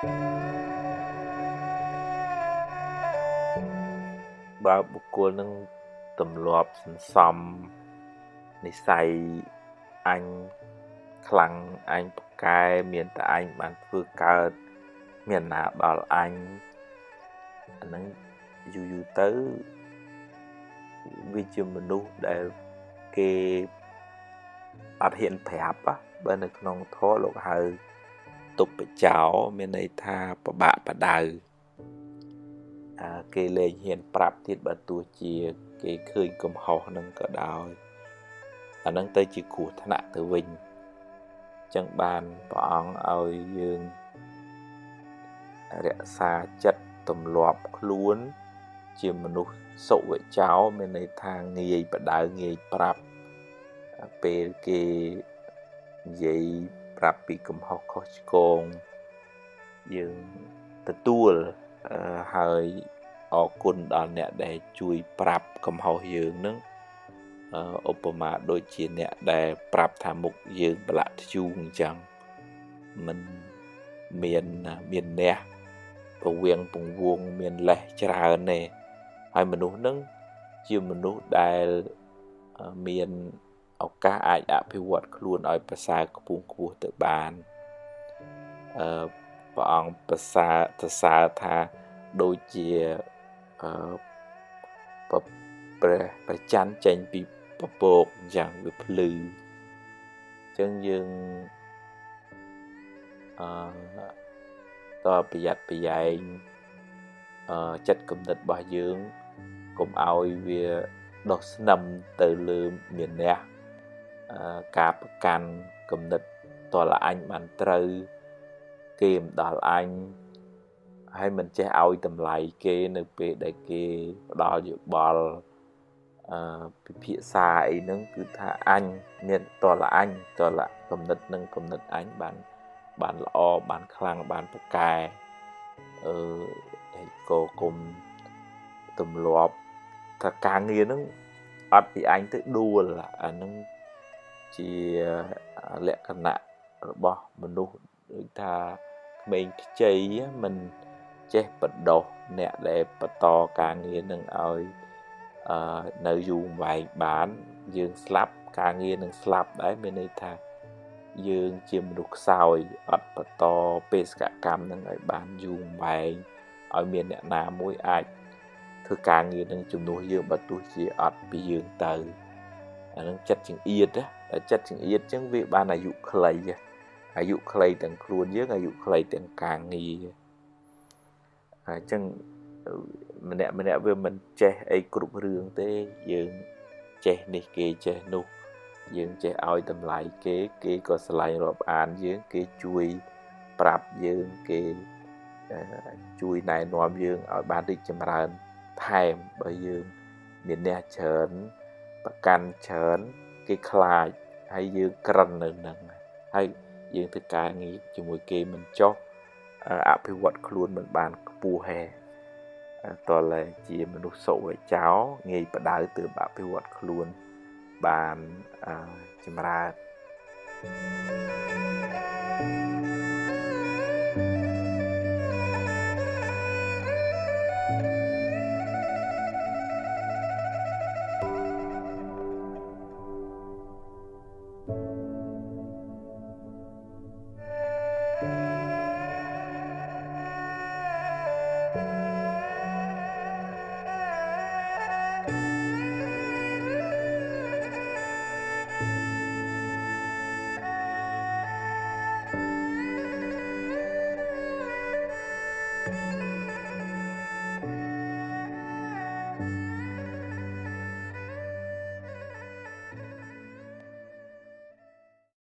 បើបុគ្គលនឹងទម្លាប់សន្សំនិស័យអញខ្លាំងអញប្រកែមានតែអញបានធ្វើកើតមានណាដល់អញអាហ្នឹងយូរយូរទៅវាជាមនុស្សដែលគេអត់ហ៊ានប្រាប់បើនៅក្នុងធម៌លោកហៅ ទុបបចោមានន័យថាប្របាក់បដៅអាគេលែងហ៊ានប្រាប់ទៀតបើទោះជា គេឃើញកំហុសនឹងក៏ដោយអានឹងទៅជាគ្រោះថ្នាក់ទៅវិញចឹងបានព្រះអង្គឲ្យយើងរក្សាចិត្តទម្លាប់ខ្លួន ជាមនុស្សសុវិចោមានន័យថាងាយបដៅងាយប្រាប់ពេលគេនិយាយ ប្រាប់ពីកំហុសខុសឆ្គងយើងទទួលហើយអរគុណដល់អ្នកដែលជួយប្រាប់កំហុសយើងនឹងឧបមាដូចជាអ្នកដែលប្រាប់ថាមុខយើងប្រឡាក់ធ្យូងអញ្ចឹងมันមានមានអ្នកពវៀងពងវងមានលេះច្រើនទេហើយមនុស្សនឹងជាមនុស្សដែលមាន ឱកាសអាចអភិវឌ្ឍខ្លួនឲ្យប្រសើរខ្ពស់ខ្ពស់ទៅបានអឺព្រះអង្គប្រសើរសរសើរថាដូចជាអឺព្រះប្រច័នចេញពីពពកយ៉ាងវាភ្លឺអញ្ចឹងយើងអឺតប្រយ័ត្នប្រយែងអឺចិត្តគំនិតរបស់យើងកុំឲ្យវាដុសស្នឹមទៅលើមានះ ការប្រកាន់គំនិតតលអញបានត្រូវគេមិនដល់អញហើយមិនចេះឲ្យតម្លៃគេនៅពេលដែលគេផ្ដល់យោបល់អឺពិភាក្សាអីហ្នឹងគឺថាអញមានតលអញតលគំនិតនឹងគំនិតអញបានបានល្អបានខ្លាំងបានប្រកែអឺក៏គុំទម្លាប់ថាការងារហ្នឹងអត់ពីអញទៅដួលអាហ្នឹង ជាលក្ខណៈរបស់មនុស្សដូចថាក្មេងខ្ចីមិនចេះបដោះអ្នកដែលបន្តការងារនឹងឲ្យអឺនៅយូរវែងបាន យើងស្លាប់ការងារនឹងស្លាប់ដែរមានន័យថាយើងជាមនុស្សខ្សោយអត់បន្តបេសកកម្មនឹងឲ្យបានយូរវែងឲ្យមានអ្នកណាមួយអាចធ្វើការងារនឹងជំនួសយើងបើទោះជាអត់ពីយើងទៅអានឹងចិត្តចង្អៀត ចិត្តចង្អៀតចឹងវាបានអាយុខ្លីអាយុខ្លីទាំងខ្លួនយើងអាយុខ្លីទាំងការងារអញ្ចឹងម្នាក់ម្នាក់វាមិនចេះអីគ្រប់រឿងទេយើងចេះនេះគេចេះនោះយើងចេះឲ្យតម្លៃគេគេក៏ស្រឡាញ់រាប់អានយើងគេជួយប្រាប់យើងគេជួយណែនាំយើងឲ្យបានរីកចម្រើនថែមបើយើងមានអ្នកច្រើនប្រកាន់ច្រើនគេខ្លាច ហើយយើងក្រិននៅនឹងហើយយើងធ្វើការងារជាមួយគេមិនចោះអភិវឌ្ឍខ្លួនមិនបានខ្ពស់ហេតលែជាមនុស្សសុវចោងាយបដៅទើបអភិវឌ្ឍខ្លួនបានចម្រើន thank you